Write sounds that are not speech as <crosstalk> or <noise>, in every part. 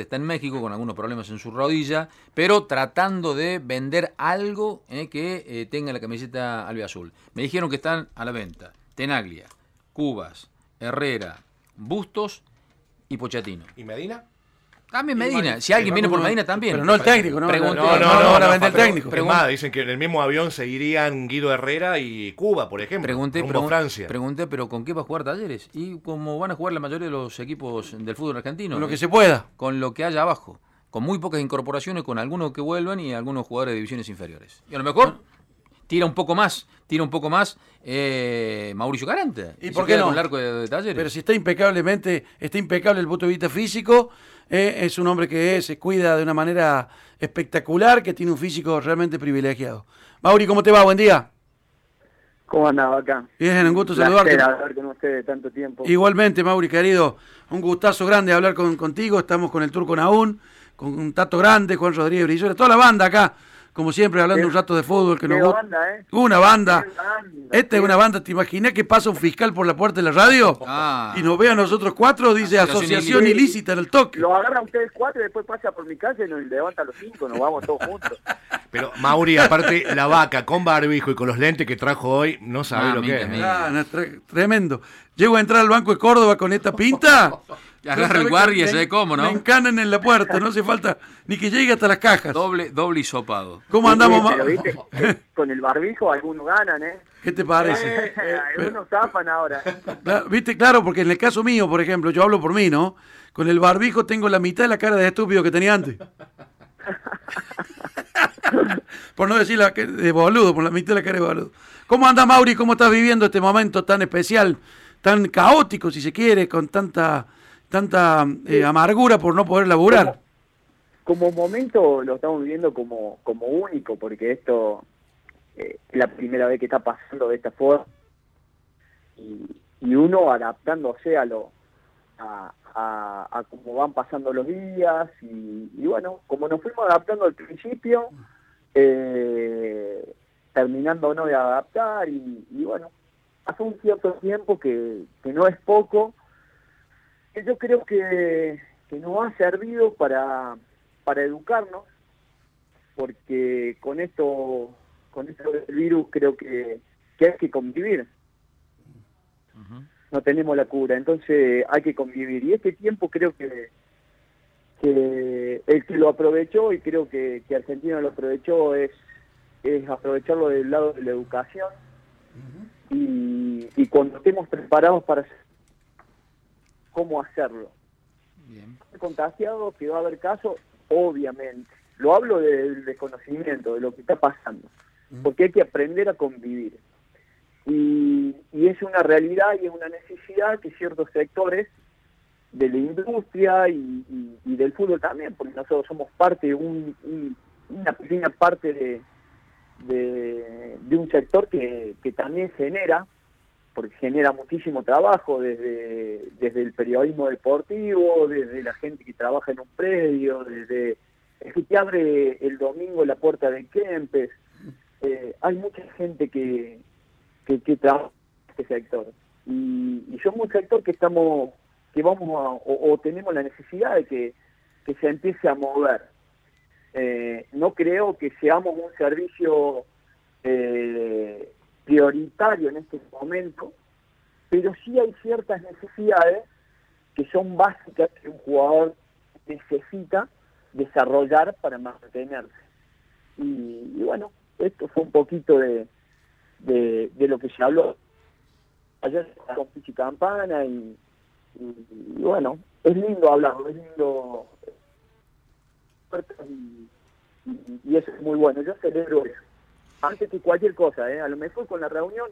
Está en México con algunos problemas en su rodilla, pero tratando de vender algo eh, que eh, tenga la camiseta albiazul. Me dijeron que están a la venta Tenaglia, Cubas, Herrera, Bustos y Pochettino. ¿Y Medina? También Medina. Si alguien viene por Medina también. Pero no el técnico, ¿no? Pregunté- No, no, no, no van a no, vender pero- técnico. dicen que en el mismo avión seguirían Guido Herrera y Cuba, por ejemplo. Pregunté, Francia. pregunté, pero ¿con qué va a jugar Talleres? Y como van a jugar la mayoría de los equipos del fútbol argentino. Con lo eh, que se pueda. con lo que haya abajo. Con muy pocas incorporaciones, con algunos que vuelvan y algunos jugadores de divisiones inferiores. Y a lo mejor tira un poco más, tira un poco más eh, Mauricio Caranta. ¿Y se por qué no? con el arco de, de Talleres. Pero si está impecablemente, está impecable el punto de vista físico, eh, es un hombre que se cuida de una manera espectacular, que tiene un físico realmente privilegiado. Mauri, ¿cómo te va? Buen día. ¿Cómo andaba acá? Bien, un gusto saludarte. hablar con ustedes tanto tiempo. Igualmente, Mauri, querido, un gustazo grande hablar con, contigo. Estamos con el Turco Naún, con un Tato Grande, Juan Rodríguez Brizuela, toda la banda acá, como siempre, hablando Qué- un rato de fútbol que qué nos gusta. banda, ¿eh? Una banda. Esta es una banda, ¿te imaginas que pasa un fiscal por la puerta de la radio? Ah. Y nos ve a nosotros cuatro, dice Asociación asociación ilícita. en el toque. Lo agarran ustedes cuatro y después pasa por mi casa y nos levanta los cinco, nos vamos todos juntos. <laughs> Pero Mauri, aparte, la vaca con barbijo y con los lentes que trajo hoy, no sabe lo Mamita que es. ¿eh? Ah, tremendo. Llego a entrar al Banco de Córdoba con esta pinta. <laughs> Y agarra el guardia, ya sé cómo, ¿no? Me encanan en la puerta, no hace falta ni que llegue hasta las cajas. Doble, doble hisopado. ¿Cómo andamos, viste, eh, con el barbijo algunos ganan, ¿eh? ¿Qué te parece? Eh, algunos zafan ahora. Viste, claro, porque en el caso mío, por ejemplo, yo hablo por mí, ¿no? Con el barbijo tengo la mitad de la cara de estúpido que tenía antes. <laughs> por no decir la que- de boludo, por la mitad de la cara de boludo. ¿Cómo anda Mauri? ¿Cómo estás viviendo este momento tan especial, tan caótico, si se quiere, con tanta tanta eh, amargura por no poder laburar? Como momento lo estamos viviendo como, como único, porque esto eh, es la primera vez que está pasando de esta forma. Y, y uno adaptándose a lo a, a, a cómo van pasando los días y, y bueno, como nos fuimos adaptando al principio, eh, terminando no de adaptar y, y bueno, hace un cierto tiempo que, que no es poco, yo creo que, que nos ha servido para, para educarnos, porque con esto, con esto del virus creo que, que hay que convivir no tenemos la cura, entonces hay que convivir. Y este tiempo creo que, que el que lo aprovechó, y creo que, que Argentina lo aprovechó, es, es aprovecharlo del lado de la educación. y, y cuando estemos preparados para hacer- cómo hacerlo. Bien. Contagiado, que va a haber casos, obviamente. Lo hablo del desconocimiento, de lo que está pasando, porque hay que aprender a convivir y, y es una realidad y es una necesidad que ciertos sectores de la industria y, y- y del fútbol también, porque nosotros somos parte de un- un- una pequeña parte de, de, de un sector que, que también genera, porque genera muchísimo trabajo desde, desde el periodismo deportivo, desde la gente que trabaja en un predio, desde el que te abre el domingo la puerta de Kempes. Eh, hay mucha gente que, que, trabaja en este sector. Y, y somos un sector que estamos, que vamos a, o, o tenemos la necesidad de que, que se empiece a mover. Eh, no creo que seamos un servicio eh, prioritario en este momento, pero sí hay ciertas necesidades que son básicas que un jugador necesita desarrollar para mantenerse. Y, bueno, esto fue un poquito de, de, lo que se habló ayer con Pichi Campana y, bueno, es lindo hablarlo, es lindo y- y eso es muy bueno, yo celebro eso. Antes que cualquier cosa, ¿eh? a lo mejor con la reunión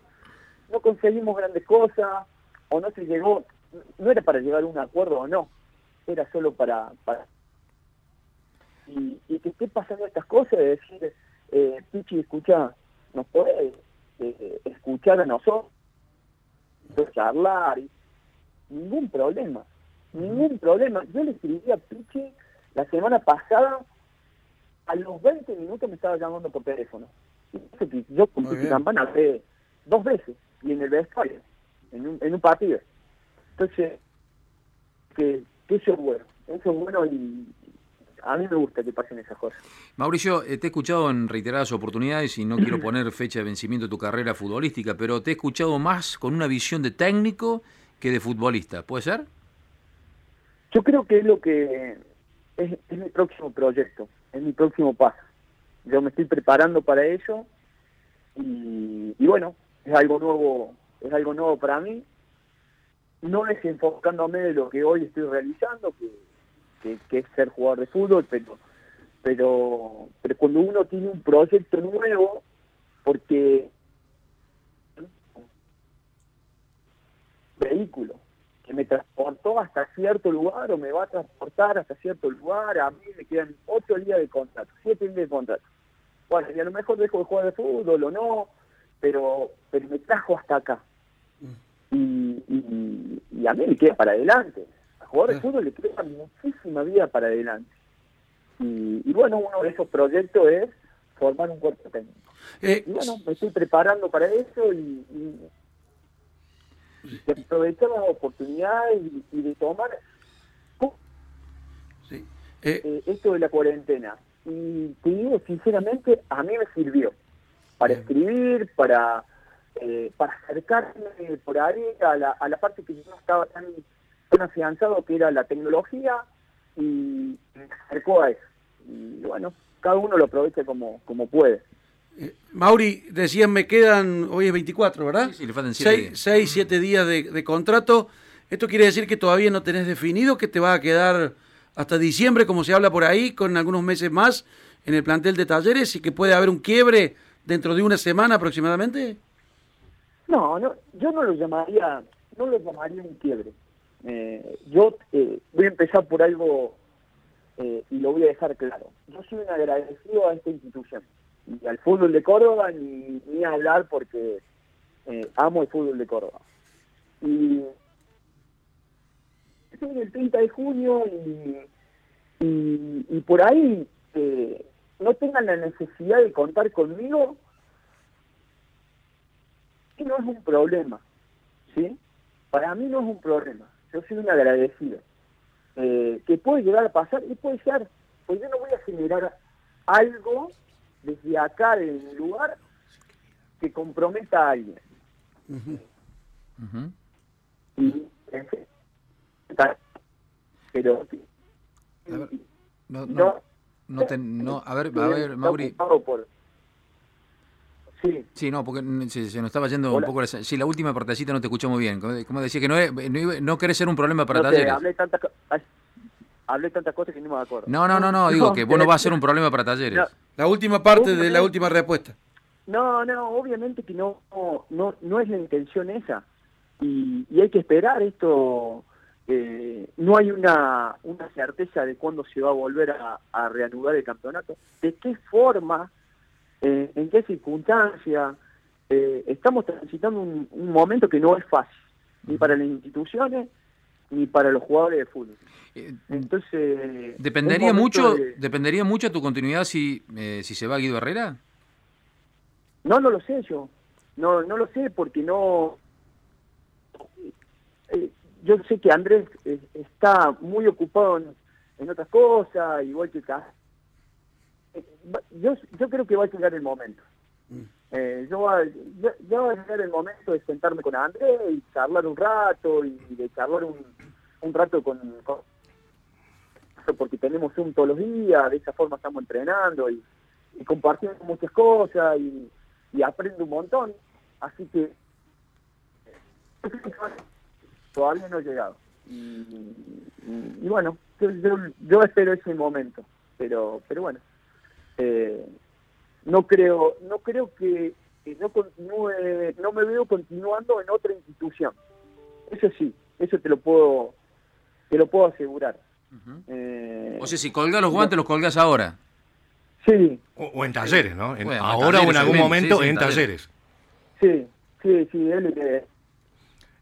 no conseguimos grandes cosas o no se llegó, no era para llegar a un acuerdo o no, era solo para... para y, que esté pasando estas cosas, de decir, eh, Pichi, escucha, nos puede eh, escuchar a nosotros, charlar, y ningún problema, ningún problema. Yo le escribí a Pichi la semana pasada, a los 20 minutos me estaba llamando por teléfono. Yo con. Campana hablé dos veces, y en el vestuario, en un, en un partido. Entonces, que, que eso es bueno, eso es bueno y a mí me gusta que pasen esas cosas. Mauricio, eh, te he escuchado en reiteradas oportunidades y no quiero <clears throat> poner fecha de vencimiento de tu carrera futbolística, pero te he escuchado más con una visión de técnico que de futbolista. ¿Puede ser? Yo creo que es lo que es, es mi próximo proyecto, es mi próximo paso. Yo me estoy preparando para eso y, y bueno, es algo nuevo, es algo nuevo para mí. No desenfocándome de lo que hoy estoy realizando, que, que, que es ser jugador de fútbol, pero, pero, pero cuando uno tiene un proyecto nuevo, porque vehículo que me transportó hasta cierto lugar o me va a transportar hasta cierto lugar, a mí me quedan ocho días de contrato, siete días de contrato. Bueno, y a lo mejor dejo de jugar de fútbol o no, pero, pero me trajo hasta acá. Y, y, y a mí me queda para adelante. A jugador de fútbol le queda muchísima vida para adelante. Y, y bueno, uno de esos proyectos es formar un cuerpo técnico. Eh, Y bueno, me estoy preparando para eso y, y de aprovechar las oportunidades y, y de tomar sí. Eh, eh, esto de la cuarentena. Y te digo sinceramente, a mí me sirvió para escribir, para eh, para acercarme por ahí a la, a la parte que yo no estaba tan, tan afianzado, que era la tecnología, y me acercó a eso. Y bueno, cada uno lo aprovecha como, como puede. Eh, Mauri, decían, me quedan, hoy es 24, ¿verdad? Sí, sí, le faltan siete Seis, días. seis, siete días de, de contrato. ¿Esto quiere decir que todavía no tenés definido que te va a quedar hasta diciembre, como se habla por ahí, con algunos meses más en el plantel de talleres y que puede haber un quiebre dentro de una semana aproximadamente? No, no, yo no lo llamaría, no lo llamaría un quiebre. Eh, yo eh, voy a empezar por algo eh, y lo voy a dejar claro. Yo soy un agradecido a esta institución y al fútbol de Córdoba ni, ni hablar porque eh, amo el fútbol de Córdoba. Y estoy en el 30 de junio y, y, y por ahí eh, no tengan la necesidad de contar conmigo que no es un problema, ¿sí? Para mí no es un problema. Yo soy un agradecido. Eh, que puede llegar a pasar y puede ser, pues yo no voy a generar algo desde acá del lugar que comprometa a alguien. Ujú. Y, en fin, ta- pero A ver, No, no, no te- no, a ver, a ver, Mauri. por- Sí, Sí, no, porque se, se nos estaba yendo un Hola. poco la... Sí, la última partecita no te escuchó muy bien. Como, como decía que no, no, no querés ser un problema para no talleres. hablé tantas hablé tantas cosas que no me acuerdo. No, no, no, no, digo que vos no vas a ser un problema para talleres. No. La última parte de la Obviamente. última respuesta. No, no, obviamente que no, no, no es la intención esa. Y, y hay que esperar esto. eh, no hay una, una certeza de cuándo se va a volver a, a reanudar el campeonato. ¿De qué forma? eh, ¿En qué circunstancia? Eh, estamos transitando un, un momento que no es fácil, ni para las instituciones, ni para los jugadores de fútbol. Eh, Entonces... ¿Dependería mucho, de- dependería mucho tu continuidad si, eh, si se va Guido Herrera? No, no lo sé yo. No, no lo sé porque no. Eh, yo sé que Andrés eh, está muy ocupado en, en otras cosas, igual que va- Yo, yo creo que va a llegar el momento. Eh, yo va, ya, ya va a llegar el momento de sentarme con Andrés y charlar un rato y de charlar un, un rato con, con- porque tenemos un todos los días, de esa forma estamos entrenando y, y compartimos muchas cosas y, aprendo un montón. Así que todavía no he llegado. Y, y- bueno, yo, yo, yo espero ese momento, pero pero bueno, eh, no creo no creo que, que no continúe, no me veo continuando en otra institución. Eso sí, eso te lo puedo te lo puedo asegurar. Eh, O sea, si colgás los guantes, los colgás ahora. sí, O, o en talleres, ¿no? En- Bueno, en ahora o en algún momento sí, sí, en talleres. sí, sí, sí, es lo que-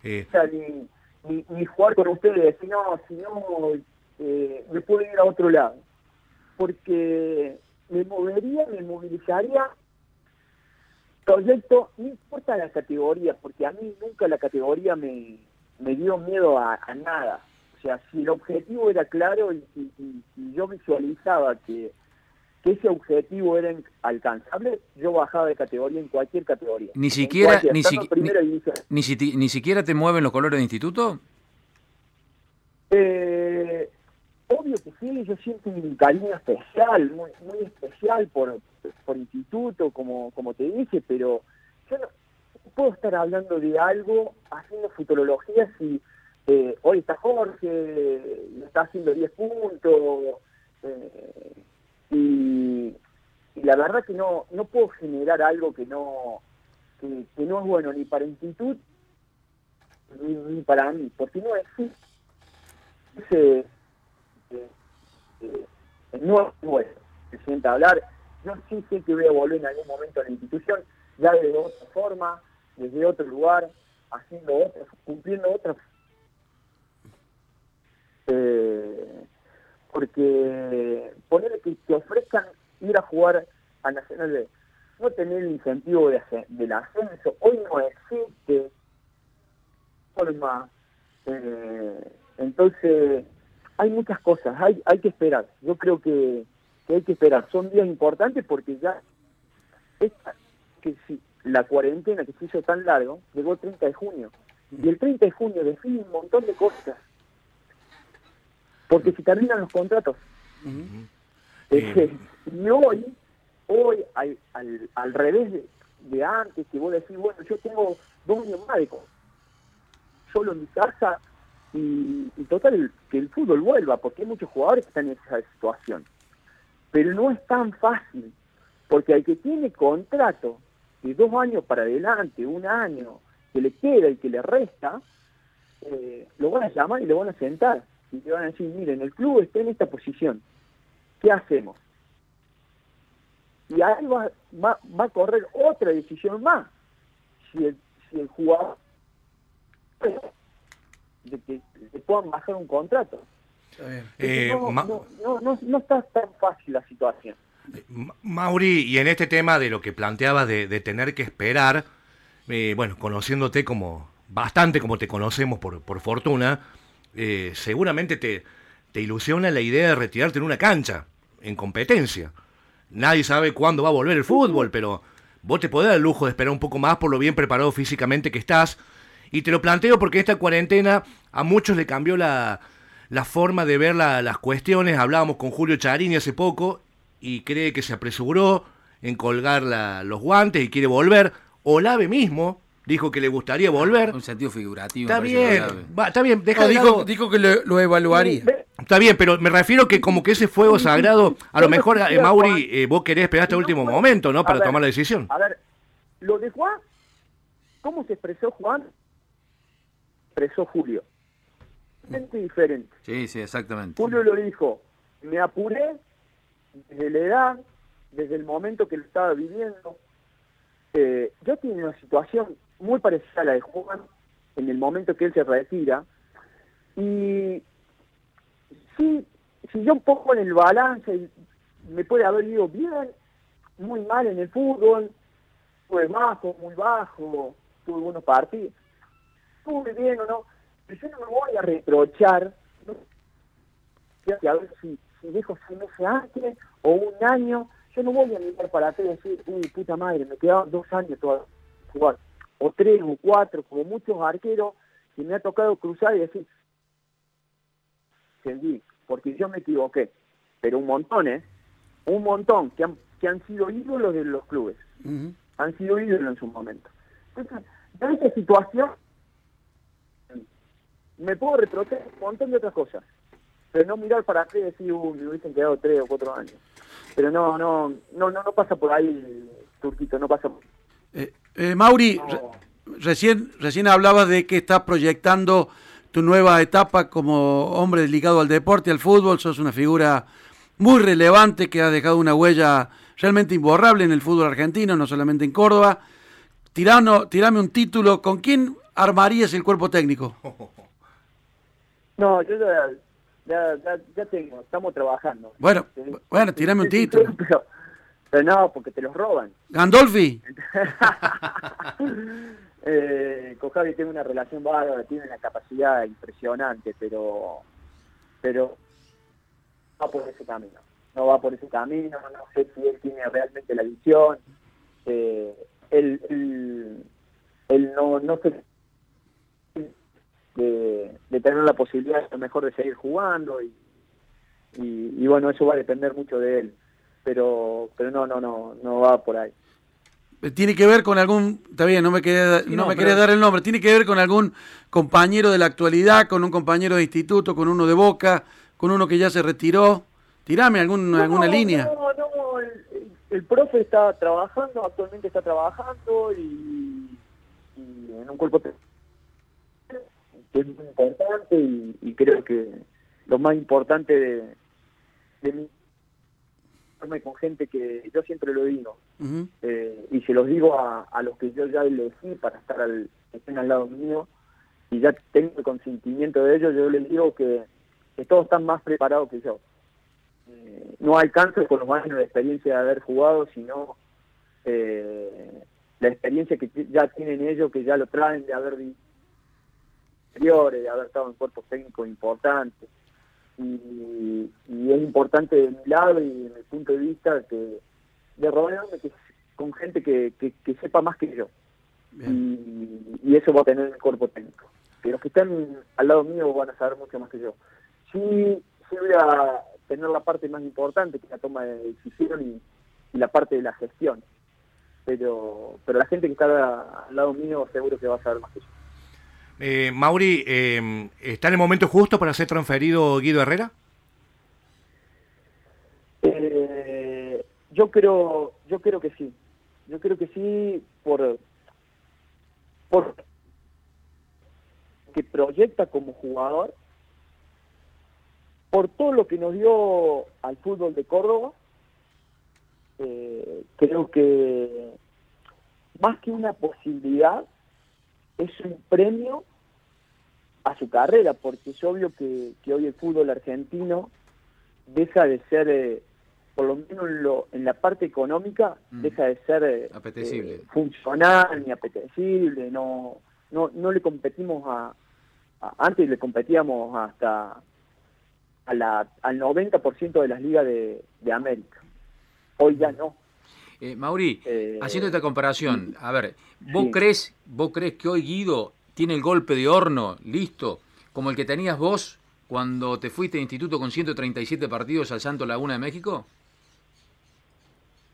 Eh, o sea, ni, ni, ni jugar con ustedes, sino, sino eh, me puedo ir a otro lado. Porque me movería, me movilizaría proyecto, no importa la categoría, porque a mí nunca la categoría me, me dio miedo a, a nada, O sea, si el objetivo era claro y, y- y- y yo visualizaba que, que ese objetivo era alcanzable, yo bajaba de categoría en cualquier categoría. Ni siquiera, ni, si- ni siquiera te mueven los colores de instituto. Eh, obvio que sí, yo siento un cariño especial, muy, muy especial por, por instituto, como, como te dije, pero yo no puedo estar hablando de algo, haciendo futurología, si eh, hoy está Jorge, está haciendo 10 puntos, eh, y, la verdad que no, no puedo generar algo que no, que, no es bueno ni para instituto ni, ni para mí, porque no existe ese eh, eh, no es bueno se sienta hablar. Yo sí sé que voy a volver en algún momento a la institución, ya de otra forma, desde otro lugar, haciendo otras, cumpliendo otras. Eh, porque ponerle que te ofrezcan ir a jugar a Nacional B, no tener el incentivo de del ascenso, hoy no existe forma. Eh, entonces, hay muchas cosas, hay, hay que esperar. Yo creo que, que hay que esperar. Son días importantes porque ya esta, que si la cuarentena que se hizo tan largo llegó el 30 de junio. Y el 30 de junio define un montón de cosas. Porque si terminan los contratos. Eh, y hoy, hoy al, al, al revés de, de antes, que vos decís, bueno, yo tengo dos años más de solo en mi casa y, y total que el fútbol vuelva, porque hay muchos jugadores que están en esa situación. Pero no es tan fácil, porque al que tiene contrato de dos años para adelante, un año, que le queda y que le resta, eh, lo van a llamar y lo van a sentar. Y le van a decir, miren, el club está en esta posición. ¿Qué hacemos? Y ahí va, va, va a correr otra decisión más. Si el, si el jugador de que le puedan bajar un contrato. Eh, no, no, no, no, no está tan fácil la situación. Ma- Mauri, y en este tema de lo que planteabas de, de tener que esperar, eh, bueno, conociéndote como bastante como te conocemos por, por fortuna, eh, seguramente te, te ilusiona la idea de retirarte en una cancha, en competencia. Nadie sabe cuándo va a volver el fútbol, pero vos te podés dar el lujo de esperar un poco más por lo bien preparado físicamente que estás. Y te lo planteo porque esta cuarentena a muchos le cambió la, la forma de ver la- las cuestiones. Hablábamos con Julio Charini hace poco y cree que se apresuró en colgar los guantes y quiere volver. Olave mismo dijo que le gustaría volver. Un sentido figurativo. Está bien, va, está bien, deja No, de dijo, lado- dijo que lo, lo evaluaría. Está bien, pero me refiero que como que ese fuego <laughs> sagrado, a lo mejor, eh, Mauri, Juan. eh, vos querés esperar hasta el último momento, ¿no? Para ver, tomar la decisión. A ver, lo de Juan, ¿cómo se expresó Juan? Expresó Julio. Gente diferente. Sí, sí, exactamente. Julio lo dijo, me apuré desde la edad, desde el momento que lo estaba viviendo. Eh, yo tengo una situación muy parecida a la de Juan en el momento que él se retira. Y sí, si yo pongo en el balance, me puede haber ido bien, muy mal en el fútbol, fue bajo, muy bajo, tuve buenos partidos, estuve bien o no, pero yo no me voy a reprochar, ¿no? A ver si, si dejo seis meses antes o un año, yo no voy a mirar para atrás y decir, uy, puta madre, me quedaban dos años todavía jugar, o tres o cuatro, como muchos arqueros que me ha tocado cruzar y decir, seguí, porque yo me equivoqué, pero un montón, ¿eh? Un montón que han, que han sido ídolos de los clubes, han sido ídolos en su momento. Entonces, en esta situación, me puedo retroceder un montón de otras cosas, pero no mirar para atrás y decir, uy, me hubiesen quedado tres o cuatro años. Pero no, no, no, no, no pasa por ahí, Turquito, no pasa por Eh, eh, Mauri, re- recién, recién hablabas de que estás proyectando tu nueva etapa como hombre ligado al deporte, al fútbol. Sos una figura muy relevante que ha dejado una huella realmente imborrable en el fútbol argentino, no solamente en Córdoba. Tirano, tirame un título. ¿Con quién armarías el cuerpo técnico? <laughs> No, yo ya, ya, ya, ya tengo, estamos trabajando. Bueno, bueno, tirame un título. Pero, no, porque te los roban. Gandolfi. <laughs> eh, con Javi tiene una relación bárbara, tiene una capacidad impresionante, pero pero va por ese camino. No va por ese camino, no sé si él tiene realmente la visión. Eh, él, él, él no, no se de, de, tener la posibilidad a lo mejor de seguir jugando y, y, y, bueno, eso va a depender mucho de él. Pero pero no, no, no, no va por ahí. Tiene que ver con algún, está bien, no me quería, no, no me quería dar el nombre, tiene que ver con algún compañero de la actualidad, con un compañero de instituto, con uno de Boca, con uno que ya se retiró. Tirame algún, no, alguna línea. No, no, el, el, profe está trabajando, actualmente está trabajando y, y en un cuerpo que es muy importante y, y, creo que lo más importante de, de mi con gente que yo siempre lo digo uh -huh. eh, y se los digo a, a, los que yo ya elegí para estar al, estén al lado mío y ya tengo el consentimiento de ellos, yo les digo que, que todos están más preparados que yo. Eh, no alcanzo con los años de experiencia de haber jugado, sino eh, la experiencia que ya tienen ellos, que ya lo traen de haber de haber estado en cuerpos técnicos importantes. Y, y, es importante de mi lado y de mi punto de vista que de rodearme que, con gente que, que, que, sepa más que yo. Y, y, eso va a tener el cuerpo técnico. Que los que están al lado mío van a saber mucho más que yo. Sí, sí voy a tener la parte más importante, que es la toma de decisión y, y la parte de la gestión. Pero, pero la gente que está al lado mío seguro que va a saber más que yo. Eh, Mauri, eh, ¿está en el momento justo para ser transferido Guido Herrera? Eh, yo creo, yo creo que sí. Yo creo que sí por, por que proyecta como jugador, por todo lo que nos dio al fútbol de Córdoba. Eh, creo que más que una posibilidad es un premio a su carrera, porque es obvio que, que hoy el fútbol argentino deja de ser, eh, por lo menos en, lo, en, la parte económica, mm. deja de ser eh, apetecible. Eh, funcional ni apetecible, no, no, no le competimos a, a, antes le competíamos hasta a la, al 90% de las ligas de, de América, hoy ya no. Eh, Mauri, eh, haciendo esta comparación, a ver, ¿vos sí. crees, vos crees que hoy Guido tiene el golpe de horno listo, como el que tenías vos cuando te fuiste de instituto con 137 partidos al Santo Laguna de México?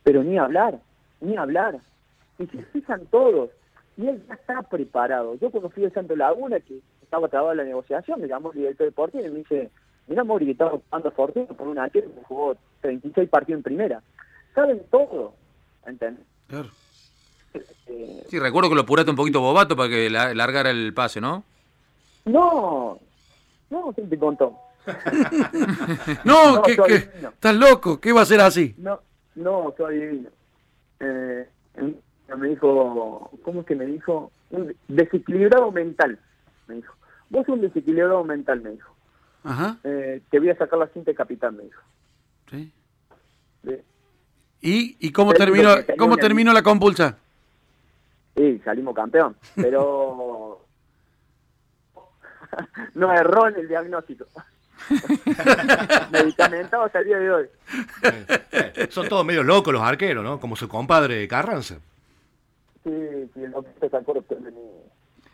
Pero ni hablar, ni hablar. Y se fijan todos. Y él ya está preparado. Yo cuando fui al Santo Laguna, que estaba trabado en la negociación, me llamó el director deportivo y me dice, mira Mauri que estaba jugando fortuna por una que jugó 36 partidos en primera. Saben todo. ¿Entendés? Claro. Eh, sí, recuerdo que lo apuraste un poquito bobato para que la, largara el pase, ¿no? No, no, ¿quién te contó? <laughs> no, no que, que, estás loco, ¿qué va a ser así? No, no, soy divino. Eh, me dijo, ¿cómo es que me dijo? Un desequilibrado mental, me dijo. Vos sos un desequilibrado mental, me dijo. Ajá. Eh, te voy a sacar la cinta de capitán, me dijo. Sí. sí. ¿Y, y cómo, terminó, cómo terminó la compulsa? Sí, salimos campeón, pero <laughs> no erró en el diagnóstico. <laughs> Medicamentado hasta el día de hoy. Eh, son todos medio locos los arqueros, ¿no? Como su compadre Carranza. Sí, sí, el doctor se acuerda de mí.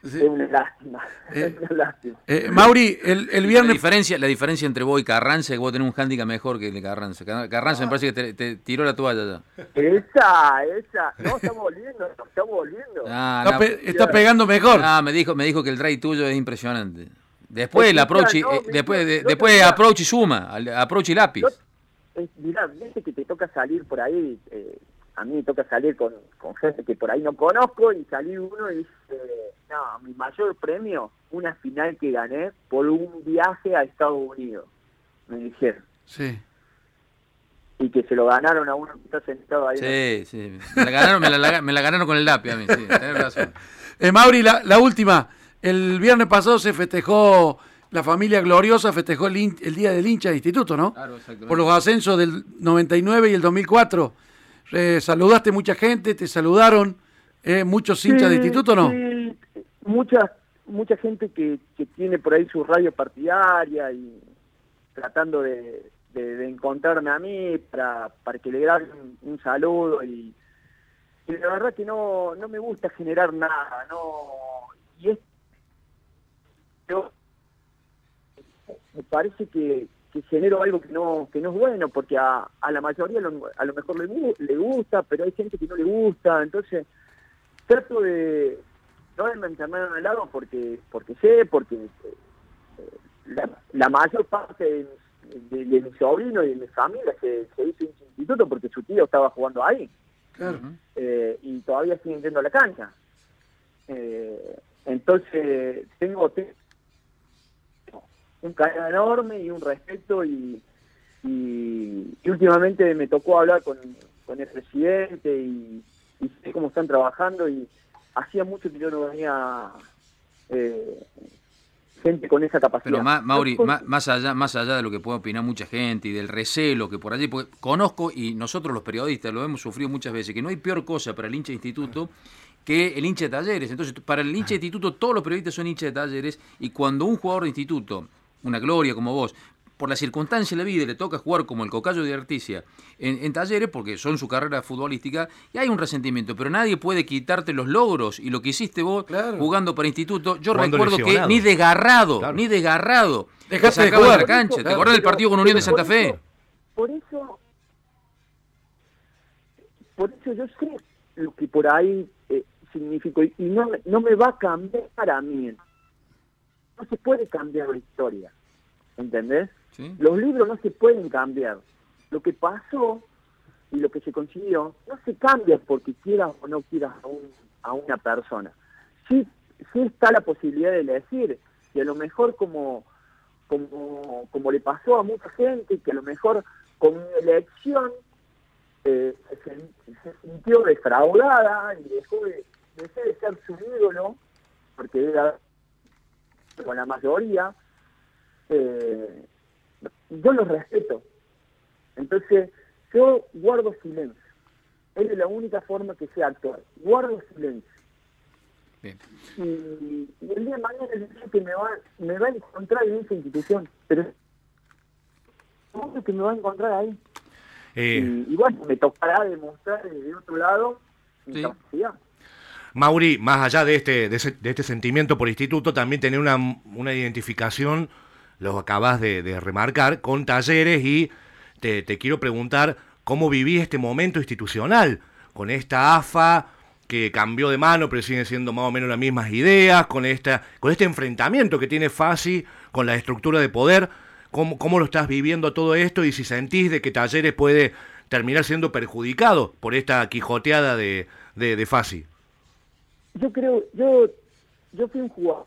Sí. Es una lástima. Eh, es una lástima. Eh, Mauri, el, el viernes. La diferencia, la diferencia entre vos y Carranza es que vos tenés un handicap mejor que el de Carranza. Carranza ah. me parece que te, te, tiró la toalla ya. Esa, esa. No, estamos volviendo, estamos volviendo. Ah, está, no, pe está, pegando mejor. Ah, me dijo, me dijo que el drive tuyo es impresionante. Después el approach, no, eh, después, de, después approach y suma, approach y lápiz. Eh, mirá, viste que te toca salir por ahí. A mí me toca salir con, con gente que por ahí no conozco y salir uno y dice, no, mi mayor premio, una final que gané por un viaje a Estados Unidos, me dijeron. Sí. Y que se lo ganaron a uno que está sentado ahí. Sí, sí. Me la ganaron, me la, me la ganaron con el lápiz a mí, sí, tenés razón. <laughs> Eh, Mauri, la, la última. El viernes pasado se festejó la familia gloriosa festejó el, el, día del hincha de instituto, ¿no? Claro, exactamente. Por los ascensos del 99 y el 2004. Eh, saludaste mucha gente, te saludaron, eh, muchos hinchas de instituto, ¿no? Sí, mucha, mucha gente que, que tiene por ahí su radio partidaria y tratando de, de, encontrarme a mí para, para que le grabe un, saludo y, y, la verdad que no, no me gusta generar nada, no y es yo, me parece que, que genero algo que no que no es bueno porque a, a la mayoría lo, a lo mejor le, le gusta pero hay gente que no le gusta entonces trato de no de mantenerme al lado porque porque sé porque eh, la, la mayor parte de de, mi sobrino y de mi familia se, se hizo un instituto porque su tío estaba jugando ahí. Eh, y todavía siguen yendo a la cancha. Eh, entonces, tengo, un cariño enorme y un respeto y, y, últimamente me tocó hablar con, con el presidente y, y, sé cómo están trabajando y hacía mucho que yo no venía eh, gente con esa capacidad. Pero Mauri, más, allá, más allá de lo que puede opinar mucha gente y del recelo que por allí, porque conozco y nosotros los periodistas lo hemos sufrido muchas veces, que no hay peor cosa para el hincha de instituto que el hincha de talleres. Entonces, para el hincha de instituto, todos los periodistas son hinchas de talleres y cuando un jugador de instituto, una gloria como vos, por la circunstancia de la vida le toca jugar como el cocayo de Articia en, talleres, porque son su carrera futbolística, y hay un resentimiento, pero nadie puede quitarte los logros y lo que hiciste vos jugando para instituto. Yo recuerdo que ni desgarrado, ni desgarrado, Dejaste de jugar. la cancha. ¿Te acordás del partido con Unión de Santa Fe? Por eso, por eso yo sé lo que por ahí eh, significó y no, no me va a cambiar a mí. No se puede cambiar la historia, ¿entendés? Los libros no se pueden cambiar. Lo que pasó y lo que se consiguió no se cambia porque quieras o no quieras a, un, a una persona. Sí, sí está la posibilidad de elegir, y a lo mejor como, como, como le pasó a mucha gente, que a lo mejor con una elección eh, se, sintió defraudada y dejó de, de ser su ídolo, porque era con la mayoría, eh, yo lo respeto. Entonces, yo guardo silencio. Es la única forma que sé actuar. Guardo silencio. Y, el día de mañana dice que me va, me va a encontrar en esa institución, pero que me va a encontrar ahí. Eh. Y, bueno, me tocará demostrar desde otro lado mi capacidad. Mauri, más allá de este, de, este sentimiento por instituto, también tener una, una identificación lo acabas de, remarcar, con talleres y te, quiero preguntar cómo viví este momento institucional con esta AFA que cambió de mano, pero siguen siendo más o menos las mismas ideas, con, esta, con este enfrentamiento que tiene FASI con la estructura de poder. ¿Cómo, ¿Cómo lo estás viviendo todo esto y si sentís de que Talleres puede terminar siendo perjudicado por esta quijoteada de, de, de Fasi? Yo creo, yo, yo fui un jugador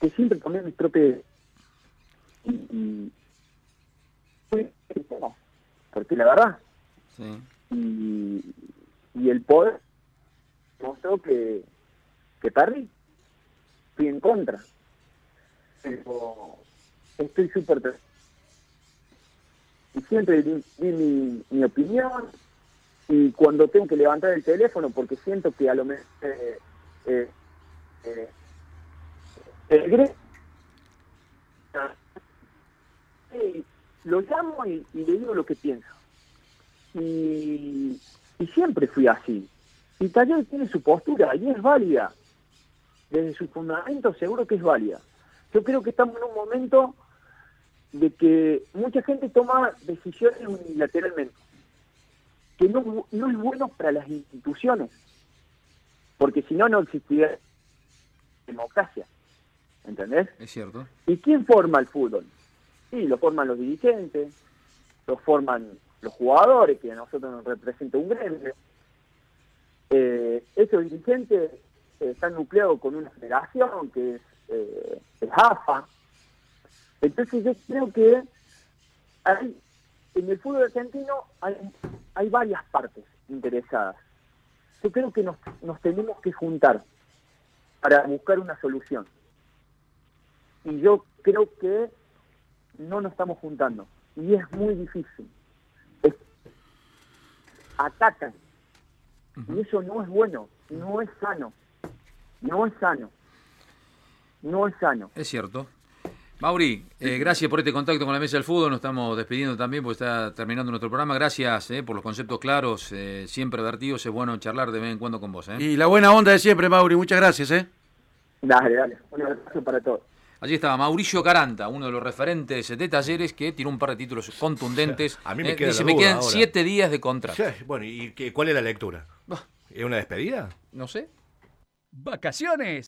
que siempre tomé mis propios y, porque la verdad y, y el poder mostró que que perdí fui en contra pero estoy súper y siempre di, mi, mi, opinión y cuando tengo que levantar el teléfono porque siento que a lo mejor eh, eh, eh lo llamo y, le digo lo que pienso. Y, siempre fui así. Y Taller tiene su postura y es válida. Desde su fundamento seguro que es válida. Yo creo que estamos en un momento de que mucha gente toma decisiones unilateralmente, que no, no es bueno para las instituciones, porque si no, no existiría democracia. ¿entendés? Es cierto. ¿Y quién forma el fútbol? Sí, lo forman los dirigentes, lo forman los jugadores, que a nosotros nos representa un gremio. Eh, esos dirigentes eh, están nucleados con una federación que es eh, el AFA. Entonces yo creo que hay, en el fútbol argentino hay, hay varias partes interesadas. Yo creo que nos, nos tenemos que juntar para buscar una solución y yo creo que no nos estamos juntando y es muy difícil. atacan. Y eso no es bueno, no es sano. No es sano. No es sano. Es cierto. Mauri, eh, gracias por este contacto con la Mesa del Fútbol. Nos estamos despidiendo también porque está terminando nuestro programa. Gracias eh, por los conceptos claros, eh, siempre vertidos. Es bueno charlar de vez en cuando con vos. eh. Y la buena onda de siempre, Mauri. Muchas gracias, ¿eh? Dale, dale. Un abrazo para todos. Allí estaba Mauricio Caranta, uno de los referentes de talleres que tiró un par de títulos contundentes. A mí me Eh, queda dice, la me quedan ahora". siete días de contrato. Sí, Bueno, ¿y qué, cuál es la lectura? ¿Es una despedida? No sé. Vacaciones